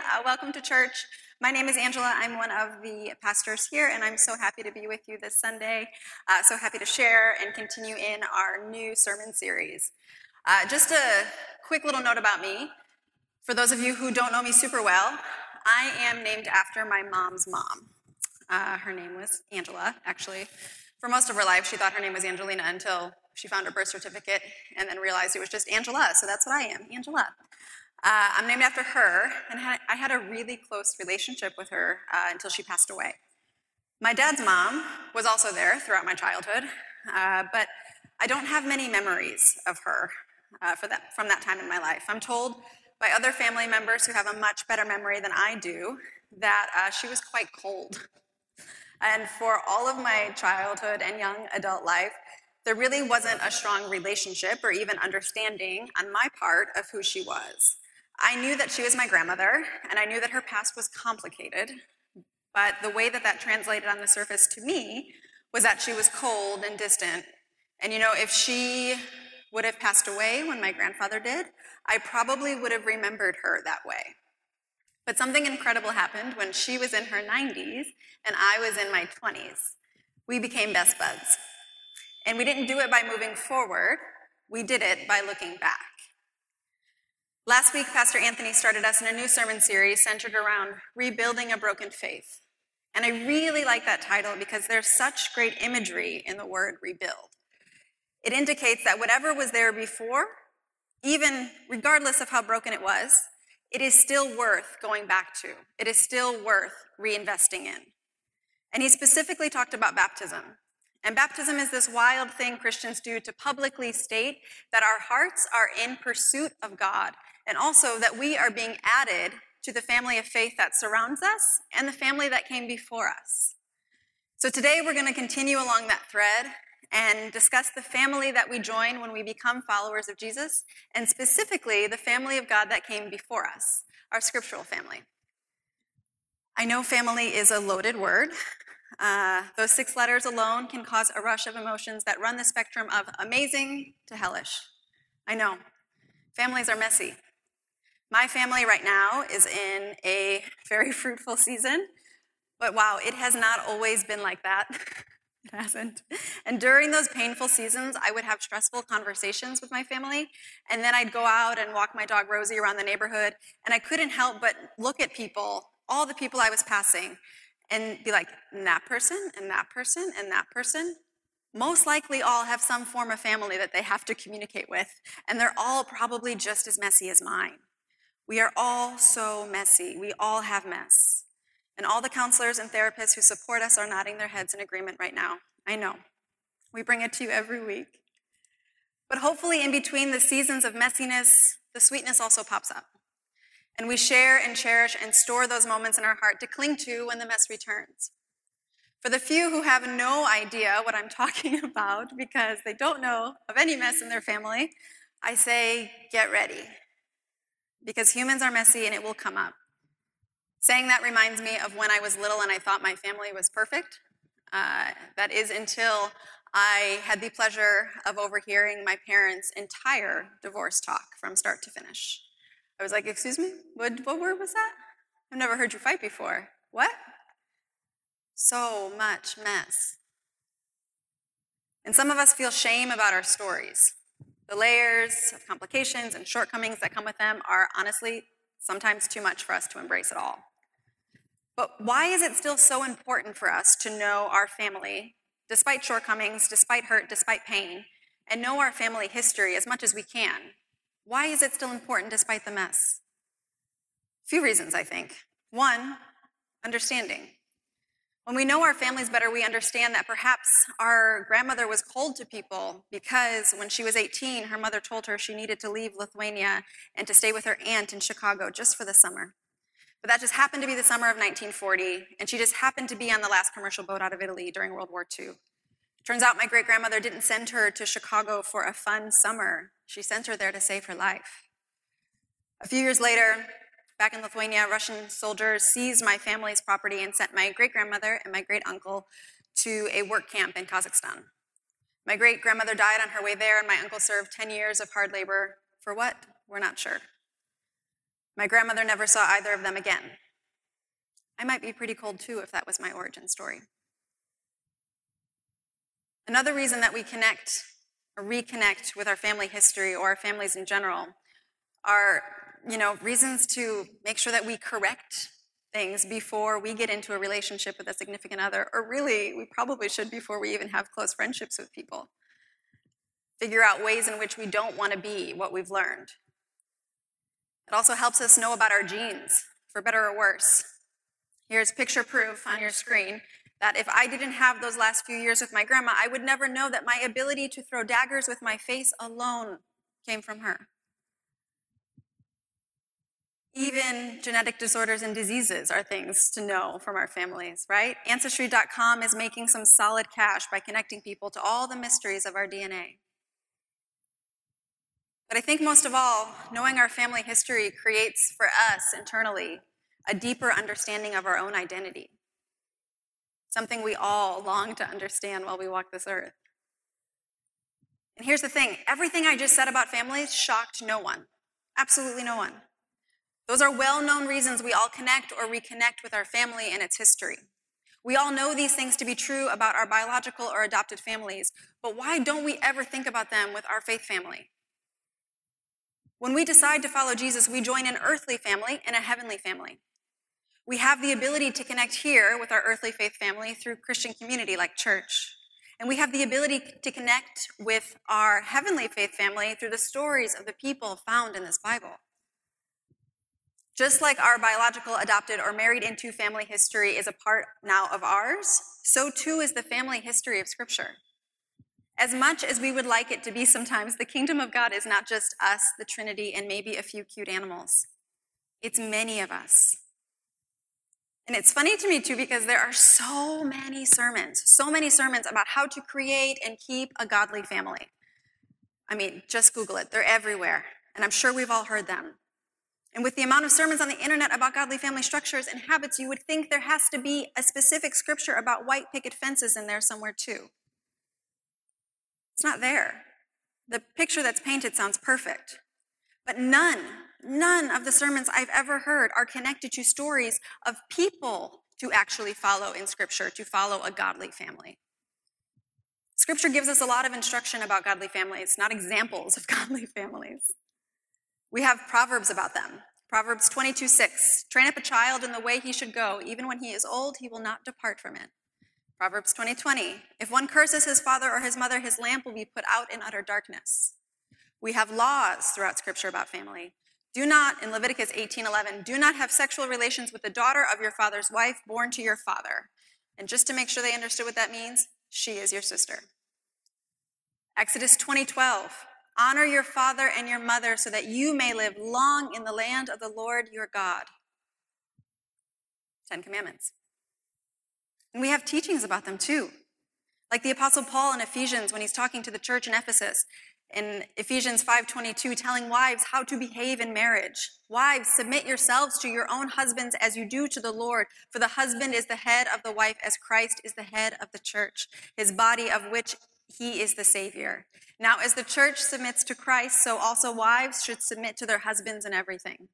Uh, welcome to church. My name is Angela. I'm one of the pastors here, and I'm so happy to be with you this Sunday. Uh, so happy to share and continue in our new sermon series. Uh, just a quick little note about me. For those of you who don't know me super well, I am named after my mom's mom. Uh, her name was Angela, actually. For most of her life, she thought her name was Angelina until she found her birth certificate and then realized it was just Angela, so that's what I am, Angela. Uh, I'm named after her, and I had a really close relationship with her uh, until she passed away. My dad's mom was also there throughout my childhood, uh, but I don't have many memories of her uh, that, from that time in my life. I'm told by other family members who have a much better memory than I do that uh, she was quite cold. And for all of my childhood and young adult life, there really wasn't a strong relationship or even understanding on my part of who she was. I knew that she was my grandmother, and I knew that her past was complicated, but the way that that translated on the surface to me was that she was cold and distant. And you know, if she would have passed away when my grandfather did, I probably would have remembered her that way. But something incredible happened when she was in her 90s and I was in my 20s. We became best buds. And we didn't do it by moving forward, we did it by looking back. Last week, Pastor Anthony started us in a new sermon series centered around rebuilding a broken faith. And I really like that title because there's such great imagery in the word rebuild. It indicates that whatever was there before, even regardless of how broken it was, it is still worth going back to. It is still worth reinvesting in. And he specifically talked about baptism. And baptism is this wild thing Christians do to publicly state that our hearts are in pursuit of God and also that we are being added to the family of faith that surrounds us and the family that came before us. So today we're going to continue along that thread and discuss the family that we join when we become followers of Jesus, and specifically the family of God that came before us, our scriptural family. I know family is a loaded word. Uh, those six letters alone can cause a rush of emotions that run the spectrum of amazing to hellish. I know. Families are messy. My family right now is in a very fruitful season, but wow, it has not always been like that. it hasn't. And during those painful seasons, I would have stressful conversations with my family, and then I'd go out and walk my dog Rosie around the neighborhood, and I couldn't help but look at people, all the people I was passing, and be like, that person, and that person, and that person. Most likely all have some form of family that they have to communicate with, and they're all probably just as messy as mine. We are all so messy. We all have mess. And all the counselors and therapists who support us are nodding their heads in agreement right now. I know. We bring it to you every week. But hopefully, in between the seasons of messiness, the sweetness also pops up. And we share and cherish and store those moments in our heart to cling to when the mess returns. For the few who have no idea what I'm talking about because they don't know of any mess in their family, I say, get ready because humans are messy and it will come up. Saying that reminds me of when I was little and I thought my family was perfect. Uh, that is until I had the pleasure of overhearing my parents' entire divorce talk from start to finish. I was like, Excuse me? What, what word was that? I've never heard you fight before. What? So much mess. And some of us feel shame about our stories. The layers of complications and shortcomings that come with them are honestly sometimes too much for us to embrace at all. But why is it still so important for us to know our family, despite shortcomings, despite hurt, despite pain, and know our family history as much as we can? Why is it still important despite the mess? A few reasons, I think. One, understanding. When we know our families better, we understand that perhaps our grandmother was cold to people because when she was 18, her mother told her she needed to leave Lithuania and to stay with her aunt in Chicago just for the summer. But that just happened to be the summer of 1940, and she just happened to be on the last commercial boat out of Italy during World War II. Turns out my great grandmother didn't send her to Chicago for a fun summer, she sent her there to save her life. A few years later, Back in Lithuania, Russian soldiers seized my family's property and sent my great grandmother and my great uncle to a work camp in Kazakhstan. My great grandmother died on her way there, and my uncle served 10 years of hard labor. For what? We're not sure. My grandmother never saw either of them again. I might be pretty cold too if that was my origin story. Another reason that we connect or reconnect with our family history or our families in general are, you know, reasons to make sure that we correct things before we get into a relationship with a significant other, or really, we probably should before we even have close friendships with people. Figure out ways in which we don't want to be what we've learned. It also helps us know about our genes, for better or worse. Here's picture proof on your screen that if I didn't have those last few years with my grandma, I would never know that my ability to throw daggers with my face alone came from her. Even genetic disorders and diseases are things to know from our families, right? Ancestry.com is making some solid cash by connecting people to all the mysteries of our DNA. But I think most of all, knowing our family history creates for us internally a deeper understanding of our own identity, something we all long to understand while we walk this earth. And here's the thing everything I just said about families shocked no one, absolutely no one. Those are well known reasons we all connect or reconnect with our family and its history. We all know these things to be true about our biological or adopted families, but why don't we ever think about them with our faith family? When we decide to follow Jesus, we join an earthly family and a heavenly family. We have the ability to connect here with our earthly faith family through Christian community like church. And we have the ability to connect with our heavenly faith family through the stories of the people found in this Bible. Just like our biological, adopted, or married into family history is a part now of ours, so too is the family history of Scripture. As much as we would like it to be sometimes, the kingdom of God is not just us, the Trinity, and maybe a few cute animals. It's many of us. And it's funny to me too because there are so many sermons, so many sermons about how to create and keep a godly family. I mean, just Google it, they're everywhere. And I'm sure we've all heard them. And with the amount of sermons on the internet about godly family structures and habits, you would think there has to be a specific scripture about white picket fences in there somewhere too. It's not there. The picture that's painted sounds perfect. But none, none of the sermons I've ever heard are connected to stories of people to actually follow in Scripture, to follow a godly family. Scripture gives us a lot of instruction about godly families, not examples of godly families. We have Proverbs about them. Proverbs 22 6. Train up a child in the way he should go. Even when he is old, he will not depart from it. Proverbs 20 20. If one curses his father or his mother, his lamp will be put out in utter darkness. We have laws throughout Scripture about family. Do not, in Leviticus 18 11, do not have sexual relations with the daughter of your father's wife born to your father. And just to make sure they understood what that means, she is your sister. Exodus 20 12. Honor your father and your mother so that you may live long in the land of the Lord your God. Ten Commandments. And we have teachings about them too. Like the apostle Paul in Ephesians when he's talking to the church in Ephesus in Ephesians 5:22 telling wives how to behave in marriage. Wives, submit yourselves to your own husbands as you do to the Lord, for the husband is the head of the wife as Christ is the head of the church, his body of which he is the savior. Now, as the church submits to Christ, so also wives should submit to their husbands in everything.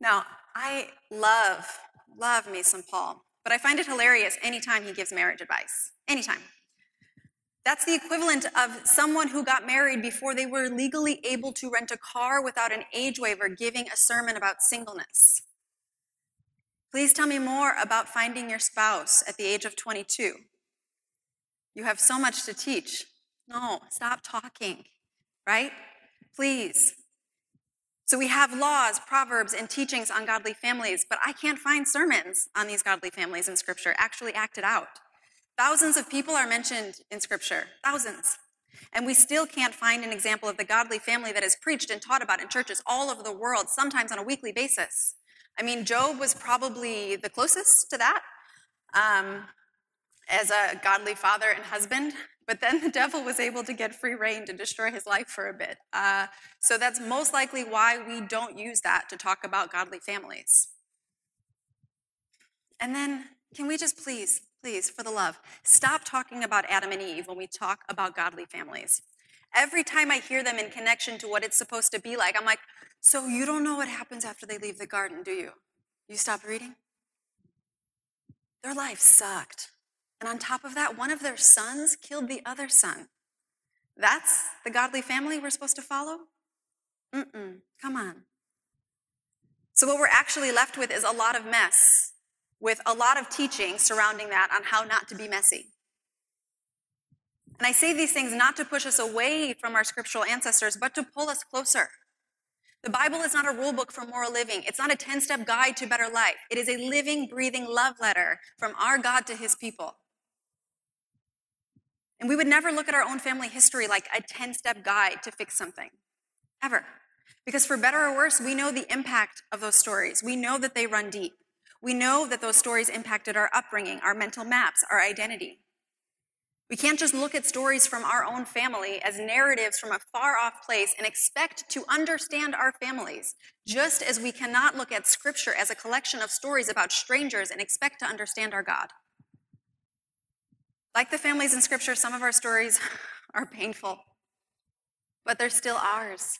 Now, I love, love me some Paul, but I find it hilarious anytime he gives marriage advice. Anytime. That's the equivalent of someone who got married before they were legally able to rent a car without an age waiver giving a sermon about singleness. Please tell me more about finding your spouse at the age of 22. You have so much to teach. No, stop talking, right? Please. So we have laws, proverbs, and teachings on godly families, but I can't find sermons on these godly families in Scripture actually acted out. Thousands of people are mentioned in Scripture, thousands. And we still can't find an example of the godly family that is preached and taught about in churches all over the world, sometimes on a weekly basis. I mean, Job was probably the closest to that um, as a godly father and husband. But then the devil was able to get free rein to destroy his life for a bit. Uh, so that's most likely why we don't use that to talk about godly families. And then, can we just please, please, for the love, stop talking about Adam and Eve when we talk about godly families. Every time I hear them in connection to what it's supposed to be like, I'm like, so you don't know what happens after they leave the garden, do you? You stop reading? Their life sucked. And on top of that, one of their sons killed the other son. That's the godly family we're supposed to follow? Mm-mm. Come on. So, what we're actually left with is a lot of mess, with a lot of teaching surrounding that on how not to be messy. And I say these things not to push us away from our scriptural ancestors, but to pull us closer. The Bible is not a rule book for moral living. It's not a 10 step guide to better life. It is a living, breathing love letter from our God to his people. And we would never look at our own family history like a 10 step guide to fix something, ever. Because for better or worse, we know the impact of those stories. We know that they run deep. We know that those stories impacted our upbringing, our mental maps, our identity. We can't just look at stories from our own family as narratives from a far off place and expect to understand our families, just as we cannot look at scripture as a collection of stories about strangers and expect to understand our God. Like the families in scripture, some of our stories are painful, but they're still ours.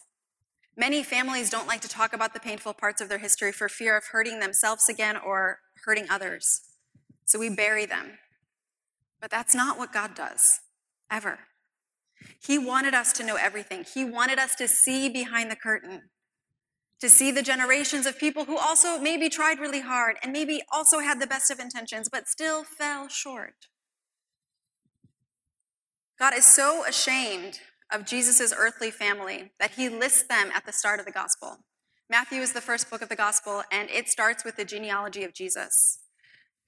Many families don't like to talk about the painful parts of their history for fear of hurting themselves again or hurting others. So we bury them. But that's not what God does, ever. He wanted us to know everything. He wanted us to see behind the curtain, to see the generations of people who also maybe tried really hard and maybe also had the best of intentions, but still fell short. God is so ashamed of Jesus' earthly family that he lists them at the start of the gospel. Matthew is the first book of the gospel, and it starts with the genealogy of Jesus.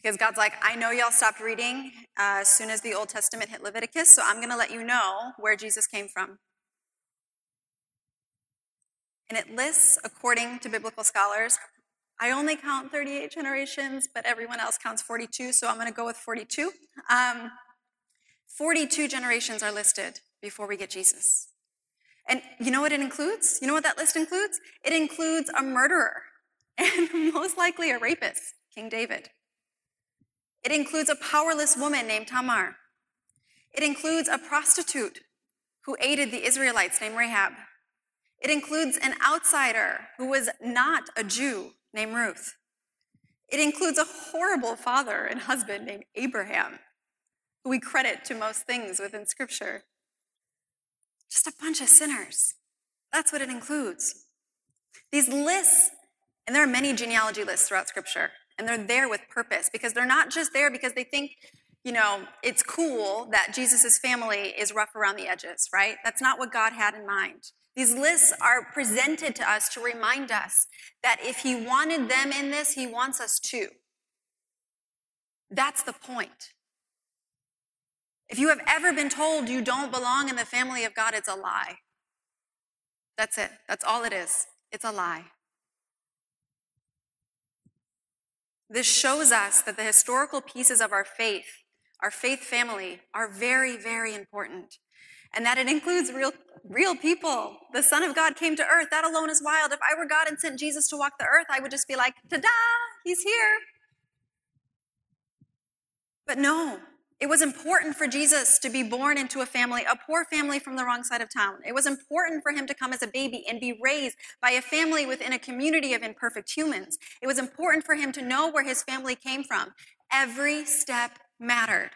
Because God's like, I know y'all stopped reading uh, as soon as the Old Testament hit Leviticus, so I'm going to let you know where Jesus came from. And it lists, according to biblical scholars, I only count 38 generations, but everyone else counts 42, so I'm going to go with 42. Um, 42 generations are listed before we get Jesus. And you know what it includes? You know what that list includes? It includes a murderer and most likely a rapist, King David. It includes a powerless woman named Tamar. It includes a prostitute who aided the Israelites named Rahab. It includes an outsider who was not a Jew named Ruth. It includes a horrible father and husband named Abraham, who we credit to most things within Scripture. Just a bunch of sinners. That's what it includes. These lists, and there are many genealogy lists throughout Scripture and they're there with purpose because they're not just there because they think you know it's cool that jesus' family is rough around the edges right that's not what god had in mind these lists are presented to us to remind us that if he wanted them in this he wants us too that's the point if you have ever been told you don't belong in the family of god it's a lie that's it that's all it is it's a lie This shows us that the historical pieces of our faith, our faith family, are very, very important. And that it includes real, real people. The Son of God came to earth. That alone is wild. If I were God and sent Jesus to walk the earth, I would just be like, ta da, he's here. But no, it was important for Jesus to be born into a family, a poor family from the wrong side of town. It was important for him to come as a baby and be raised by a family within a community of imperfect humans. It was important for him to know where his family came from. Every step mattered.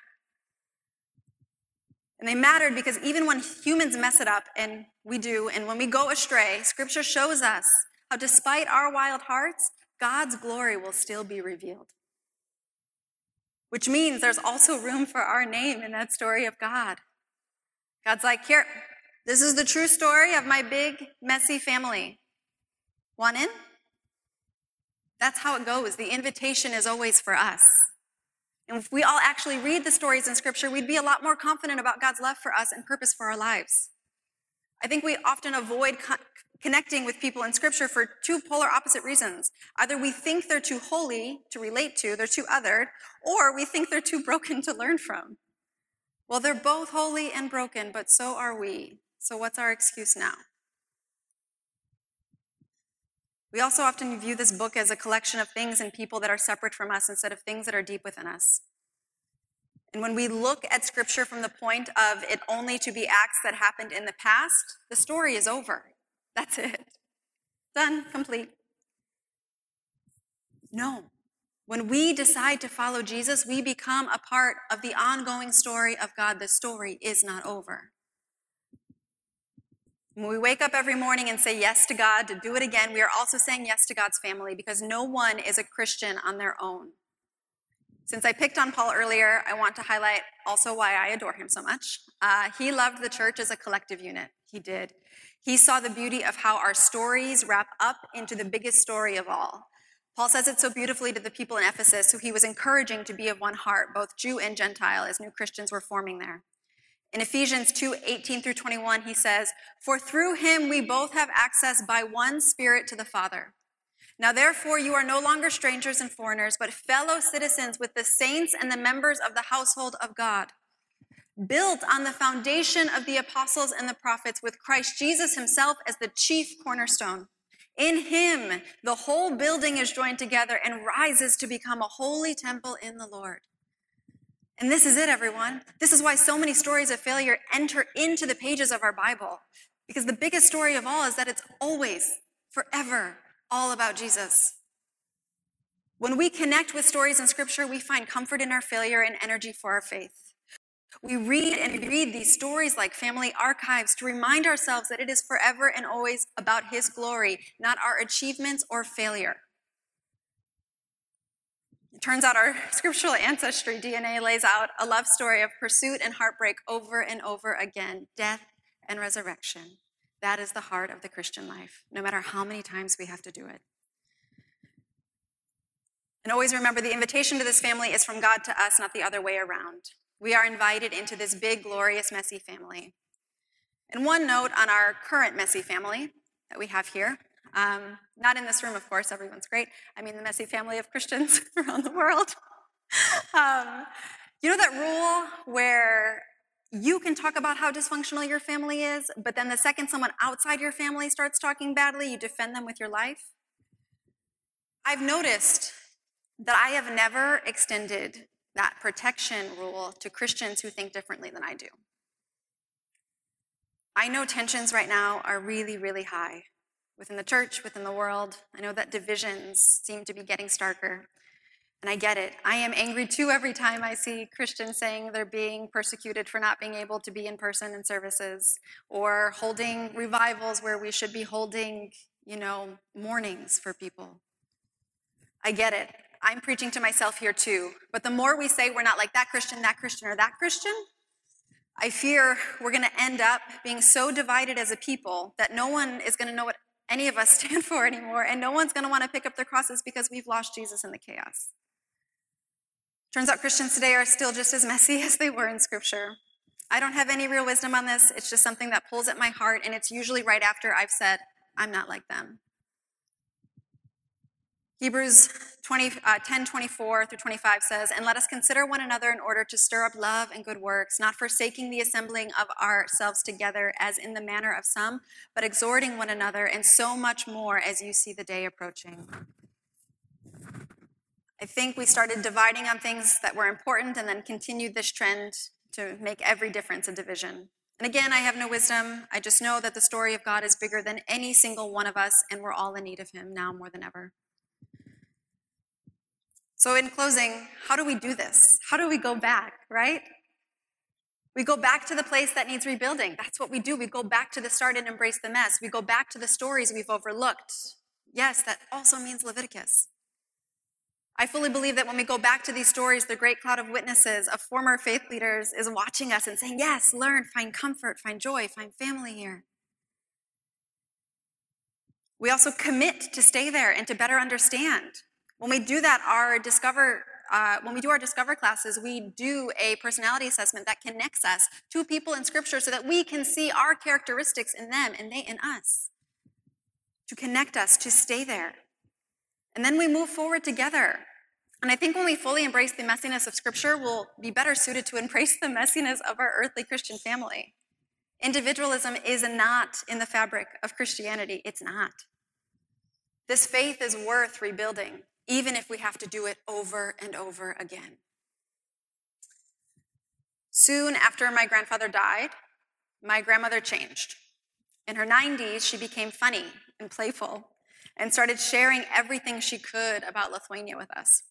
And they mattered because even when humans mess it up, and we do, and when we go astray, scripture shows us how despite our wild hearts, God's glory will still be revealed which means there's also room for our name in that story of God. God's like, here, this is the true story of my big, messy family. Want in? That's how it goes. The invitation is always for us. And if we all actually read the stories in Scripture, we'd be a lot more confident about God's love for us and purpose for our lives. I think we often avoid connecting with people in scripture for two polar opposite reasons. Either we think they're too holy to relate to, they're too othered, or we think they're too broken to learn from. Well, they're both holy and broken, but so are we. So what's our excuse now? We also often view this book as a collection of things and people that are separate from us instead of things that are deep within us. And when we look at scripture from the point of it only to be acts that happened in the past, the story is over. That's it. Done, complete. No. When we decide to follow Jesus, we become a part of the ongoing story of God. The story is not over. When we wake up every morning and say yes to God to do it again, we are also saying yes to God's family because no one is a Christian on their own. Since I picked on Paul earlier, I want to highlight also why I adore him so much. Uh, he loved the church as a collective unit. He did. He saw the beauty of how our stories wrap up into the biggest story of all. Paul says it so beautifully to the people in Ephesus, who he was encouraging to be of one heart, both Jew and Gentile, as new Christians were forming there. In Ephesians 2 18 through 21, he says, For through him we both have access by one Spirit to the Father. Now, therefore, you are no longer strangers and foreigners, but fellow citizens with the saints and the members of the household of God, built on the foundation of the apostles and the prophets, with Christ Jesus himself as the chief cornerstone. In him, the whole building is joined together and rises to become a holy temple in the Lord. And this is it, everyone. This is why so many stories of failure enter into the pages of our Bible. Because the biggest story of all is that it's always, forever, all about Jesus. When we connect with stories in Scripture, we find comfort in our failure and energy for our faith. We read and read these stories like family archives to remind ourselves that it is forever and always about His glory, not our achievements or failure. It turns out our scriptural ancestry DNA lays out a love story of pursuit and heartbreak over and over again, death and resurrection. That is the heart of the Christian life, no matter how many times we have to do it. And always remember the invitation to this family is from God to us, not the other way around. We are invited into this big, glorious, messy family. And one note on our current messy family that we have here um, not in this room, of course, everyone's great. I mean, the messy family of Christians around the world. um, you know that rule where you can talk about how dysfunctional your family is, but then the second someone outside your family starts talking badly, you defend them with your life. I've noticed that I have never extended that protection rule to Christians who think differently than I do. I know tensions right now are really, really high within the church, within the world. I know that divisions seem to be getting starker. And I get it. I am angry too every time I see Christians saying they're being persecuted for not being able to be in person in services or holding revivals where we should be holding, you know, mournings for people. I get it. I'm preaching to myself here too. But the more we say we're not like that Christian, that Christian, or that Christian, I fear we're going to end up being so divided as a people that no one is going to know what any of us stand for anymore, and no one's going to want to pick up their crosses because we've lost Jesus in the chaos. Turns out Christians today are still just as messy as they were in Scripture. I don't have any real wisdom on this. It's just something that pulls at my heart, and it's usually right after I've said, I'm not like them. Hebrews 20, uh, 10 24 through 25 says, And let us consider one another in order to stir up love and good works, not forsaking the assembling of ourselves together as in the manner of some, but exhorting one another, and so much more as you see the day approaching. I think we started dividing on things that were important and then continued this trend to make every difference a division. And again, I have no wisdom. I just know that the story of God is bigger than any single one of us, and we're all in need of Him now more than ever. So, in closing, how do we do this? How do we go back, right? We go back to the place that needs rebuilding. That's what we do. We go back to the start and embrace the mess. We go back to the stories we've overlooked. Yes, that also means Leviticus. I fully believe that when we go back to these stories, the great cloud of witnesses, of former faith leaders, is watching us and saying, Yes, learn, find comfort, find joy, find family here. We also commit to stay there and to better understand. When we do that, our discover uh, when we do our discover classes, we do a personality assessment that connects us to people in Scripture so that we can see our characteristics in them and they in us. To connect us, to stay there. And then we move forward together. And I think when we fully embrace the messiness of Scripture, we'll be better suited to embrace the messiness of our earthly Christian family. Individualism is not in the fabric of Christianity. It's not. This faith is worth rebuilding even if we have to do it over and over again. Soon after my grandfather died, my grandmother changed. In her 90s, she became funny and playful and started sharing everything she could about Lithuania with us,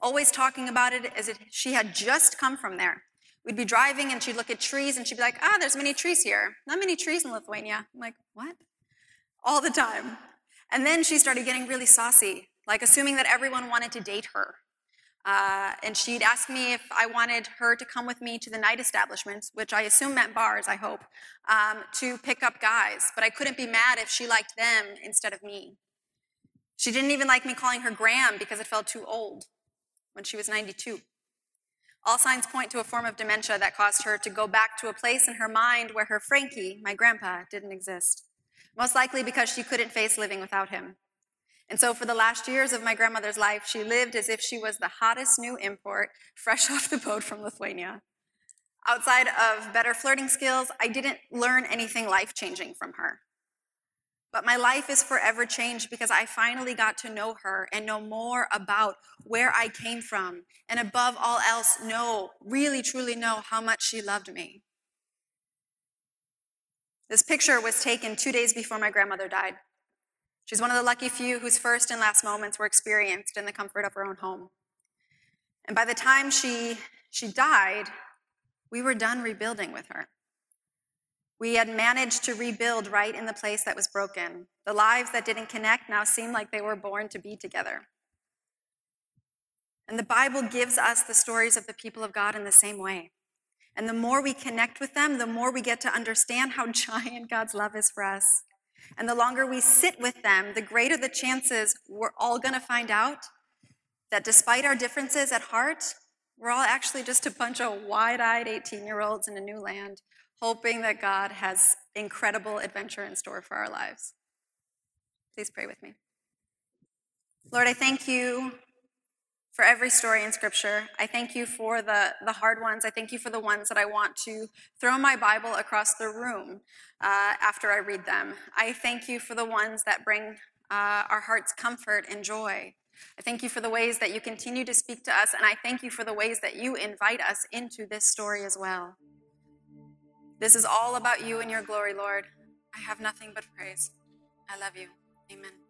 always talking about it as if she had just come from there. We'd be driving and she'd look at trees and she'd be like, ah, there's many trees here. Not many trees in Lithuania. I'm like, what? All the time. And then she started getting really saucy, like assuming that everyone wanted to date her. Uh, and she'd ask me if I wanted her to come with me to the night establishments, which I assume meant bars, I hope, um, to pick up guys. But I couldn't be mad if she liked them instead of me. She didn't even like me calling her Gram because it felt too old when she was 92. All signs point to a form of dementia that caused her to go back to a place in her mind where her Frankie, my grandpa, didn't exist. Most likely because she couldn't face living without him. And so, for the last years of my grandmother's life, she lived as if she was the hottest new import, fresh off the boat from Lithuania. Outside of better flirting skills, I didn't learn anything life changing from her. But my life is forever changed because I finally got to know her and know more about where I came from. And above all else, know, really truly know how much she loved me. This picture was taken two days before my grandmother died. She's one of the lucky few whose first and last moments were experienced in the comfort of her own home. And by the time she, she died, we were done rebuilding with her. We had managed to rebuild right in the place that was broken. The lives that didn't connect now seemed like they were born to be together. And the Bible gives us the stories of the people of God in the same way. And the more we connect with them, the more we get to understand how giant God's love is for us. And the longer we sit with them, the greater the chances we're all going to find out that despite our differences at heart, we're all actually just a bunch of wide eyed 18 year olds in a new land, hoping that God has incredible adventure in store for our lives. Please pray with me. Lord, I thank you for every story in Scripture. I thank you for the, the hard ones. I thank you for the ones that I want to throw my Bible across the room uh, after I read them. I thank you for the ones that bring uh, our hearts comfort and joy. I thank you for the ways that you continue to speak to us, and I thank you for the ways that you invite us into this story as well. This is all about you and your glory, Lord. I have nothing but praise. I love you. Amen.